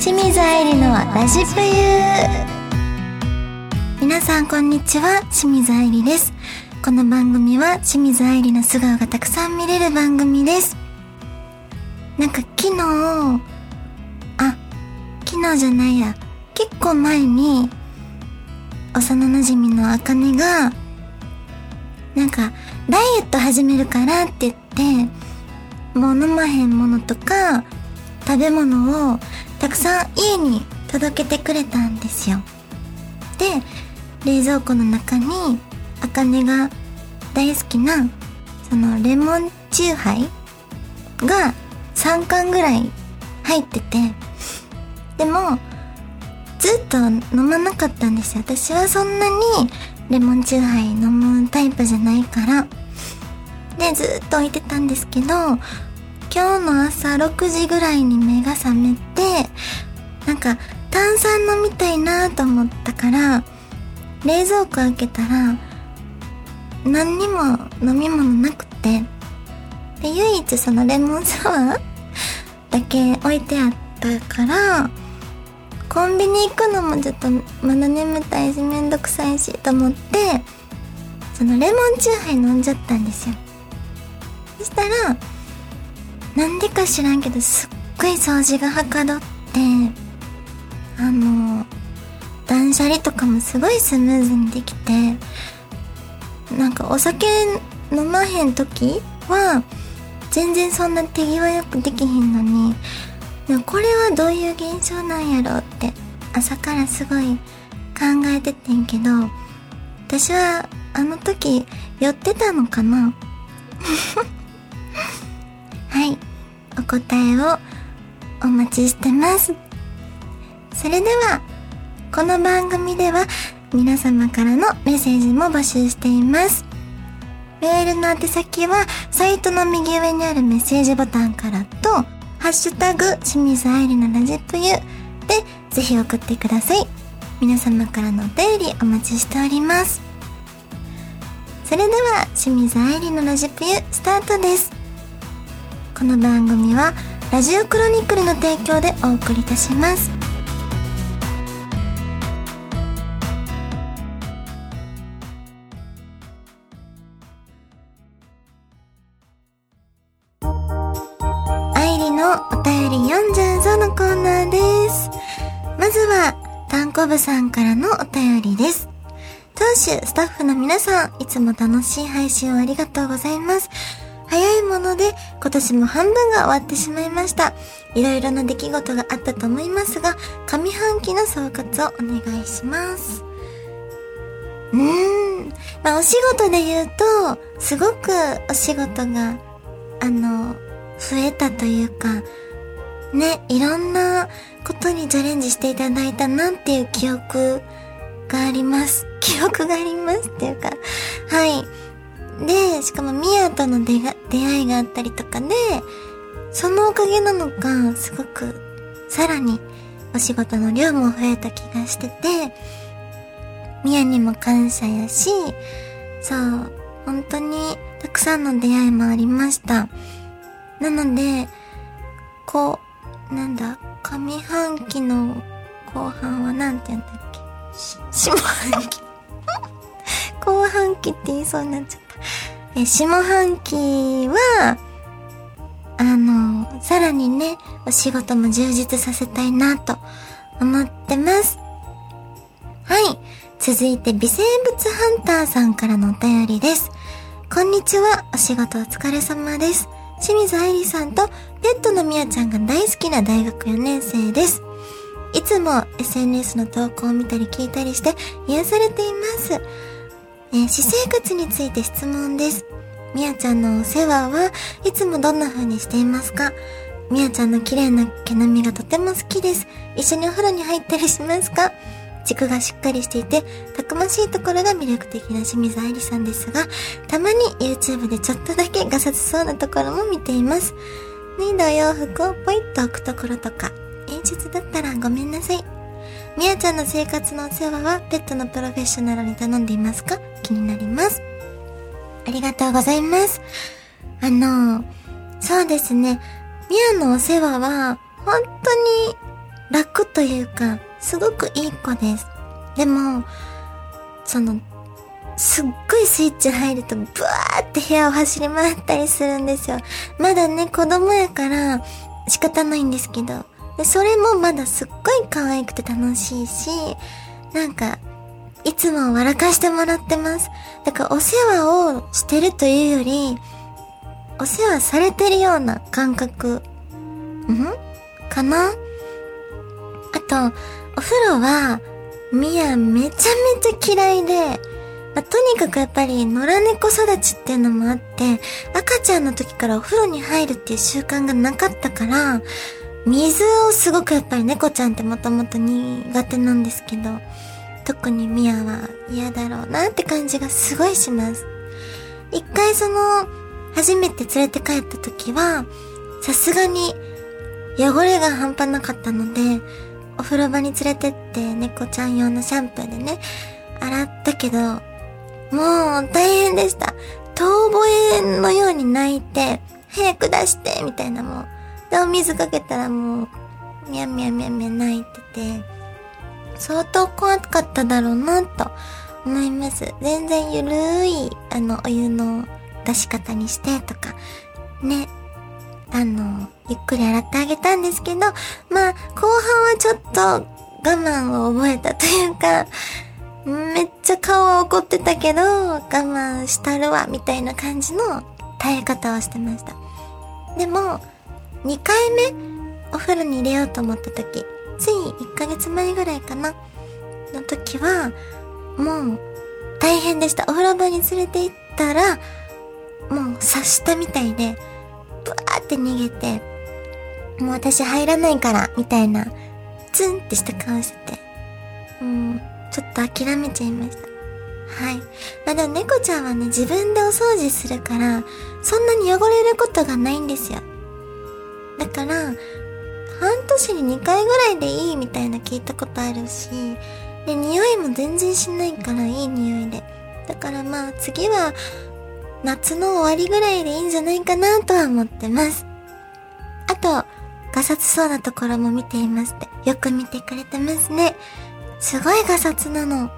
清水愛理のラジプユ皆さんこんにちは。清水愛理です。この番組は清水愛理の素顔がたくさん見れる番組です。なんか昨日あ昨日じゃないや。結構前に幼馴染のあかねがなんかダイエット始めるからって言ってもう飲まへんものとか食べ物をたくさん家に届けてくれたんですよ。で、冷蔵庫の中に、あかねが大好きな、そのレモンチューハイが3缶ぐらい入ってて、でも、ずっと飲まなかったんですよ。私はそんなにレモンチューハイ飲むタイプじゃないから。で、ずっと置いてたんですけど、今日の朝6時ぐらいに目が覚めて、なんか炭酸飲みたいなと思ったから、冷蔵庫開けたら、何にも飲み物なくて、で、唯一そのレモンサワーだけ置いてあったから、コンビニ行くのもちょっとまだ眠たいしめんどくさいしと思って、そのレモンチューハイ飲んじゃったんですよ。そしたら、なんでか知らんけどすっごい掃除がはかどってあの断捨離とかもすごいスムーズにできてなんかお酒飲まへん時は全然そんな手際よくできひんのにこれはどういう現象なんやろうって朝からすごい考えててんけど私はあの時酔ってたのかな？お答えをお待ちしてます。それではこの番組では皆様からのメッセージも募集しています。メールの宛先はサイトの右上にあるメッセージボタンからとハッシュタグ清水愛理のラジプユでぜひ送ってください。皆様からのお便りお待ちしております。それでは清水愛理のラジプユスタートです。この番組はラジオクロニクルの提供でお送りいたします。愛理のお便り読んじゃうぞのコーナーです。まずはタンコブさんからのお便りです。当主スタッフの皆さんいつも楽しい配信をありがとうございます。早いもので今年も半分が終わってしまいました。いろいろな出来事があったと思いますが、上半期の総括をお願いします。うーん。まあ、お仕事で言うと、すごくお仕事が、あの、増えたというか、ね、いろんなことにチャレンジしていただいたなっていう記憶があります。記憶がありますっていうか、はい。で、しかもミヤとの出が出会いがあったりとかで、そのおかげなのか、すごく、さらにお仕事の量も増えた気がしてて、ミヤにも感謝やし、そう、本当にたくさんの出会いもありました。なので、こう、なんだ、上半期の後半はなんて言うんだっけ？下半期 後半期って言いそうになっちゃった。え、下半期は、あの、さらにね、お仕事も充実させたいなと思ってます。はい。続いて、微生物ハンターさんからのお便りです。こんにちは。お仕事お疲れ様です。清水愛理さんとペットのみやちゃんが大好きな大学4年生です。いつも SNS の投稿を見たり聞いたりして癒されています。えー、私生活について質問です。みやちゃんのお世話はいつもどんな風にしていますか？みやちゃんの綺麗な毛並みがとても好きです。一緒にお風呂に入ったりしますか？軸がしっかりしていて、たくましいところが魅力的な清水愛理さんですが、たまに YouTube でちょっとだけガサツそうなところも見ています。脱いだお洋服をポイッと置くところとか、演出だったらごめんなさい。みやちゃんの生活のお世話はペットのプロフェッショナルに頼んでいますか？気になります。ありがとうございます。あの、そうですね。みやのお世話は、本当に楽というか、すごくいい子です。でも、その、すっごいスイッチ入ると、ブワーって部屋を走り回ったりするんですよ。まだね、子供やから仕方ないんですけど。で、それもまだすっごい可愛くて楽しいし、なんか、いつも笑かしてもらってます。だからお世話をしてるというより、お世話されてるような感覚、ん？かな？あと、お風呂は、ミヤめちゃめちゃ嫌いで、まあ、とにかくやっぱり野良猫育ちっていうのもあって、赤ちゃんの時からお風呂に入るっていう習慣がなかったから、水をすごくやっぱり猫ちゃんってもともと苦手なんですけど、特にミヤは嫌だろうなって感じがすごいします。一回その、初めて連れて帰った時は、さすがに汚れが半端なかったので、お風呂場に連れてって猫ちゃん用のシャンプーでね、洗ったけど、もう大変でした。遠吠えのように泣いて、早く出してみたいなもう。で、お水かけたらもう、みゃみゃみゃみゃ泣いてて、相当怖かっただろうな、と思います。全然ゆるい、あの、お湯の出し方にしてとか、ね、あの、ゆっくり洗ってあげたんですけど、まあ、後半はちょっと我慢を覚えたというか、めっちゃ顔は怒ってたけど、我慢したるわ、みたいな感じの耐え方をしてました。でも、2回目、お風呂に入れようと思った時、つい1ヶ月前ぐらいかな、の時は、もう、大変でした。お風呂場に連れて行ったら、もう察したみたいで、ブワーって逃げて、もう私入らないから、みたいな、ツンってした顔してて、うん、ちょっと諦めちゃいました。はい。まあでも猫ちゃんはね、自分でお掃除するから、そんなに汚れることがないんですよ。だから、半年に2回ぐらいでいいみたいな聞いたことあるし、で、匂いも全然しないからいい匂いで。だからまあ次は、夏の終わりぐらいでいいんじゃないかなとは思ってます。あと、ガサツそうなところも見ていますって。よく見てくれてますね。すごいガサツなの。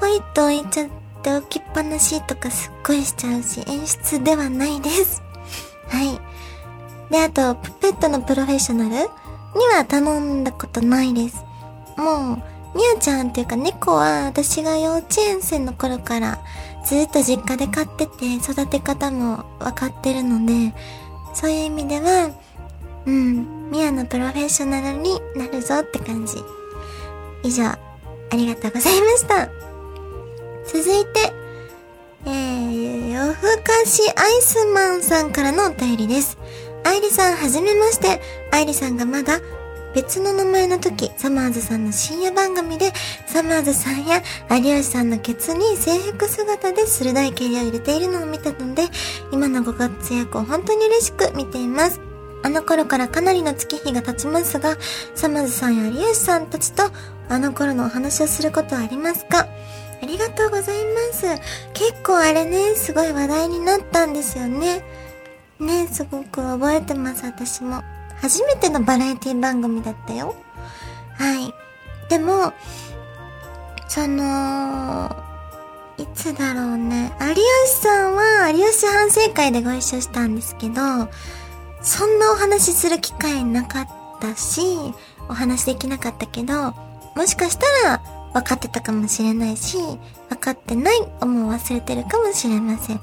ポイッと置いちゃって置きっぱなしとかすっごいしちゃうし、演出ではないです。はい。で、あと、ペットのプロフェッショナルには頼んだことないです。もう、みやちゃんっていうか猫は私が幼稚園生の頃からずっと実家で飼ってて育て方もわかってるので、そういう意味では、うん、ミヤのプロフェッショナルになるぞって感じ。以上、ありがとうございました。続いて、えー、夜更かしアイスマンさんからのお便りです。愛理さん、はじめまして。愛理さんがまだ別の名前の時、サマーズさんの深夜番組で、サマーズさんや有吉さんのケツに制服姿で鋭い蹴りを入れているのを見たので、今のご活躍を本当に嬉しく見ています。あの頃からかなりの月日が経ちますが、サマーズさんや有吉さんたちと、あの頃のお話をすることはありますか？ありがとうございます。結構あれね、すごい話題になったんですよね。ね、すごく覚えてます、私も。初めてのバラエティ番組だったよ。はい。でも、その、いつだろうね。有吉さんは有吉反省会でご一緒したんですけど、そんなお話しする機会なかったし、お話できなかったけど、もしかしたら分かってたかもしれないし、分かってない思う忘れてるかもしれません。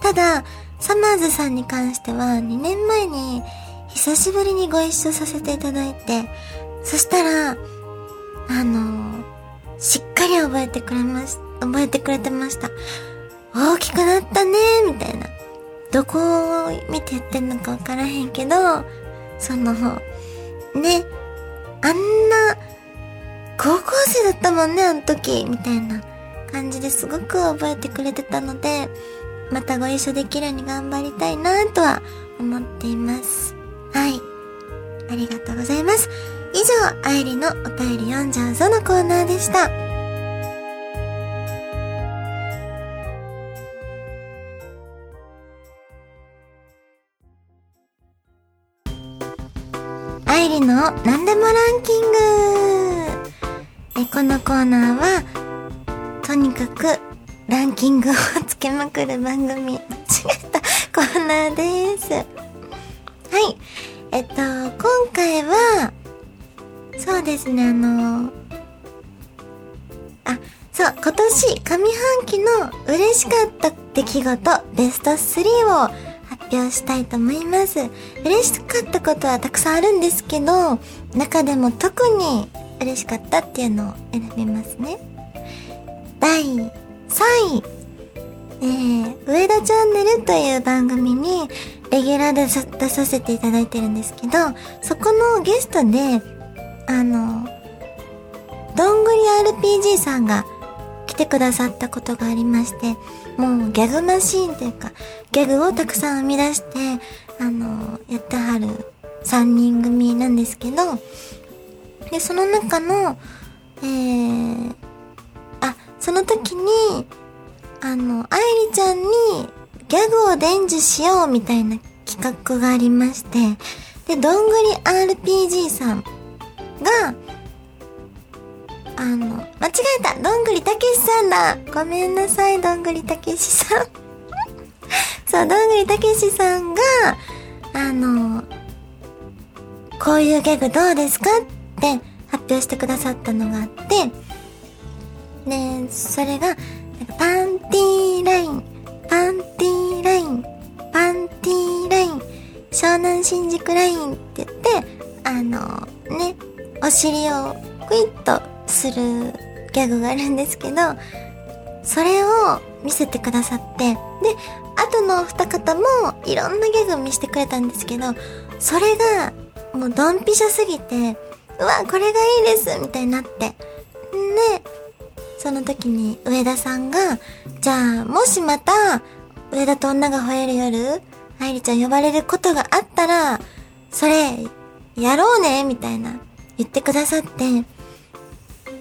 ただ、サマーズさんに関しては2年前に久しぶりにご一緒させていただいて、そしたら、あのしっかり覚えてくれまし、覚えてくれてました。大きくなったねみたいな。どこを見て言ってんのかわからへんけど、その、ね、あんな、高校生だったもんね、あの時、みたいな感じですごく覚えてくれてたので、またご一緒できるように頑張りたいなとは思っています。はい。ありがとうございます。以上、愛理のお便り読んじゃうぞのコーナーでした。愛愛理の何でもランキングえこのコーナーはとにかくランキングをつけまくる番組間 違ったコーナーですはいえっと今回はそうですねあのあそう今年上半期の嬉しかった出来事ベスト3を発表したいと思います。嬉しかったことはたくさんあるんですけど、中でも特に嬉しかったっていうのを選びますね。第3位。えー、上田チャンネルという番組にレギュラーで出させていただいてるんですけど、そこのゲストで、あの、どんぐり RPG さんが来てくださったことがありまして、もうギャグマシーンというか、ギャグをたくさん生み出して、あの、やってはる3人組なんですけど、で、その中の、えー、その時に、あの、愛理ちゃんにギャグを伝授しようみたいな企画がありまして、で、どんぐり RPG さんが、あの、間違えたどんぐりたけしさんだごめんなさい、どんぐりたけしさん。そう、どんぐりたけしさんが、あの、こういうギャグどうですかって発表してくださったのがあって、で、それが、なんかパンティーライン、パンティーライン、パンティーライン、湘南新宿ラインって言って、あの、ね、お尻をクイッとするギャグがあるんですけど、それを見せてくださって、で、後のお二方もいろんなギャグ見せてくれたんですけど、それがもうドンピシャすぎて、うわ、これがいいですみたいになって。んで、その時に上田さんが、じゃあ、もしまた、上田と女が吠える夜、愛理ちゃん呼ばれることがあったら、それ、やろうねみたいな、言ってくださって、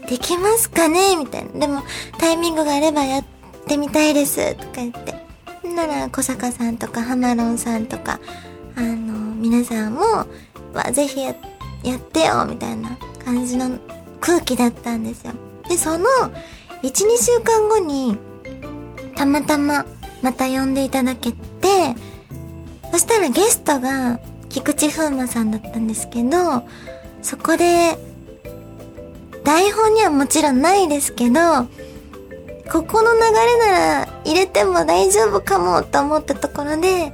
できますかねみたいな。でも、タイミングがあればやってみたいです。とか言って。なら、小坂さんとか、ハマロンさんとか、あの、皆さんも、わ、ぜひや、やってよみたいな感じの空気だったんですよ。で、その、1、2週間後に、たまたま、また呼んでいただけて、そしたらゲストが、菊池風磨さんだったんですけど、そこで、台本にはもちろんないですけど、ここの流れなら入れても大丈夫かもと思ったところで、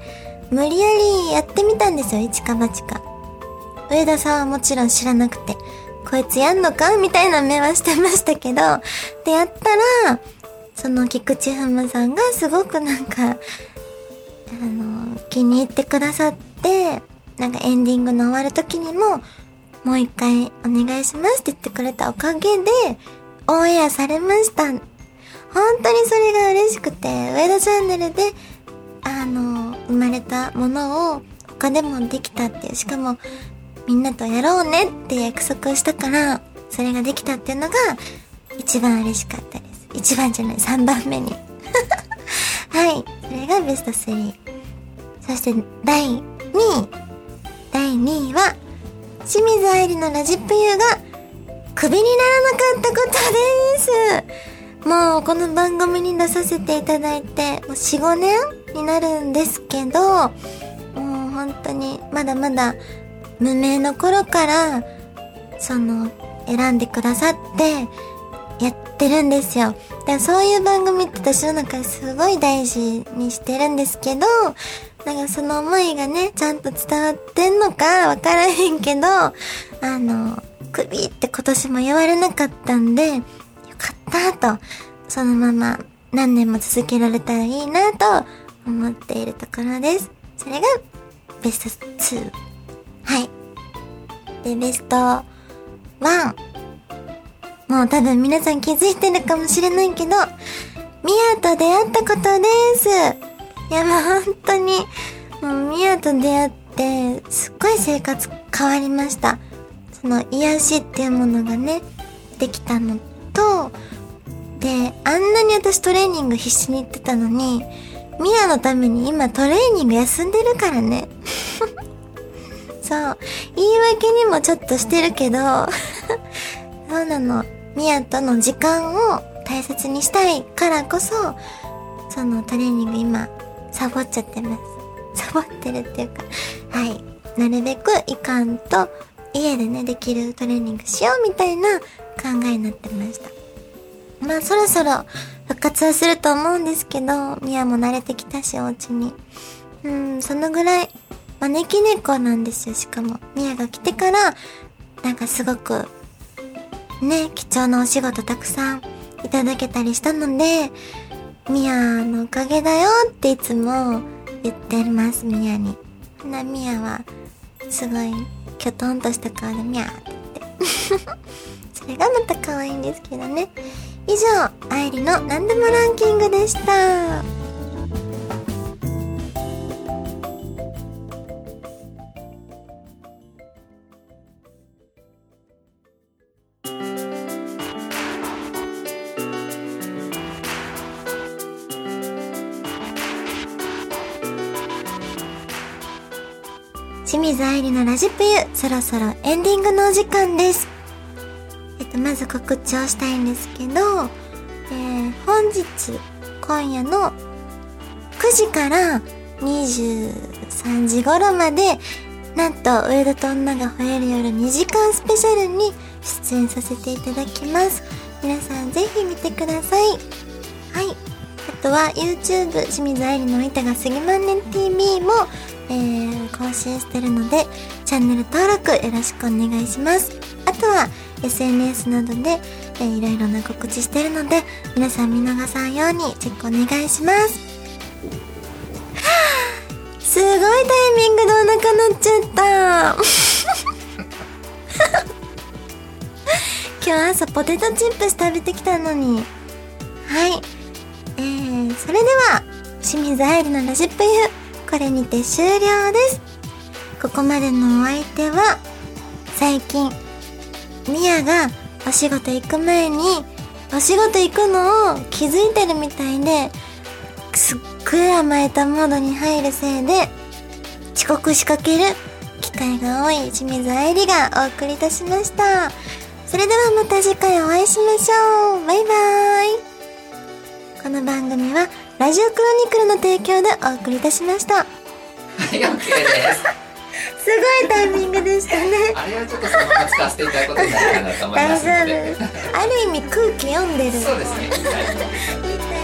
無理やりやってみたんですよ、一か八か。上田さんはもちろん知らなくて、こいつやんのか？みたいな目はしてましたけど、で、やったら、その菊池風さんがすごくなんか、あの、気に入ってくださって、なんかエンディングの終わる時にも、もう一回お願いしますって言ってくれたおかげで、オンエアされました。本当にそれが嬉しくて、上田チャンネルで、あの、生まれたものを他でもできたっていう、しかも、みんなとやろうねって約束をしたから、それができたっていうのが、一番嬉しかったです。一番じゃない、三番目に。はい。それがベスト3。そして、第2位。第2位は、清水愛理のラジップユーがクビにならなかったことですもうこの番組に出させていただいて、もう4、5年になるんですけど、もう本当にまだまだ無名の頃から、その、選んでくださって、やってるんですよ。だそういう番組って私の中ですごい大事にしてるんですけど、なんかその思いがね、ちゃんと伝わってんのかわからへんけど、あの、首って今年も言われなかったんで、よかったと、そのまま何年も続けられたらいいなと思っているところです。それがベスト2。はい。で、ベスト1。もう多分皆さん気づいてるかもしれないけど、ミヤと出会ったことです。いやもう本当に、もうミヤと出会って、すっごい生活変わりました。その癒しっていうものがね、できたのと、で、あんなに私トレーニング必死に行ってたのに、ミヤのために今トレーニング休んでるからね。そう。言い訳にもちょっとしてるけど、そうなの。ミヤとの時間を大切にしたいからこそ、そのトレーニング今、サボっちゃってます。サボってるっていうか、はい。なるべくいかんと、家でね、できるトレーニングしようみたいな考えになってました。まあ、そろそろ復活はすると思うんですけど、ミヤも慣れてきたし、お家に。うん、そのぐらい、招き猫なんですよ、しかも。ミヤが来てから、なんかすごく、ね、貴重なお仕事たくさんいただけたりしたので、ミヤのおかげだよっていつも言ってます、ミヤに。な、ミヤは、すごい、きょとんとした顔でミャーって言って。それがまた可愛いんですけどね。以上、愛理の何でもランキングでした。水愛理のラジプユ、そろそろエンディングのお時間です。えっと、まず告知をしたいんですけど、えー、本日、今夜の9時から23時頃まで、なんと、上田と女が吠える夜2時間スペシャルに出演させていただきます。皆さんぜひ見てください。はい。あとは YouTube 清水愛理の板がすぎまんねん TV も、えー、更新してるので、チャンネル登録よろしくお願いします。あとは、SNS などで、えー、いろいろな告知してるので、皆さん見逃さんようにチェックお願いします。すごいタイミングでお腹鳴っちゃった。今日朝ポテトチップス食べてきたのに。はい。えー、それでは、清水愛理のラジップユーこれにて終了です。ここまでのお相手は、最近、ミヤがお仕事行く前に、お仕事行くのを気づいてるみたいで、すっごい甘えたモードに入るせいで、遅刻しかける機会が多い清水愛理がお送りいたしました。それではまた次回お会いしましょう。バイバーイ。この番組は、ラジオクロニクルの提供でお送りいたしました。はい、OK です。すごいタイミングでしたね。あれはちょっとそのまま使わせていただくことになるかなと思いますので。大丈夫。ある意味空気読んでる。そうですね、は い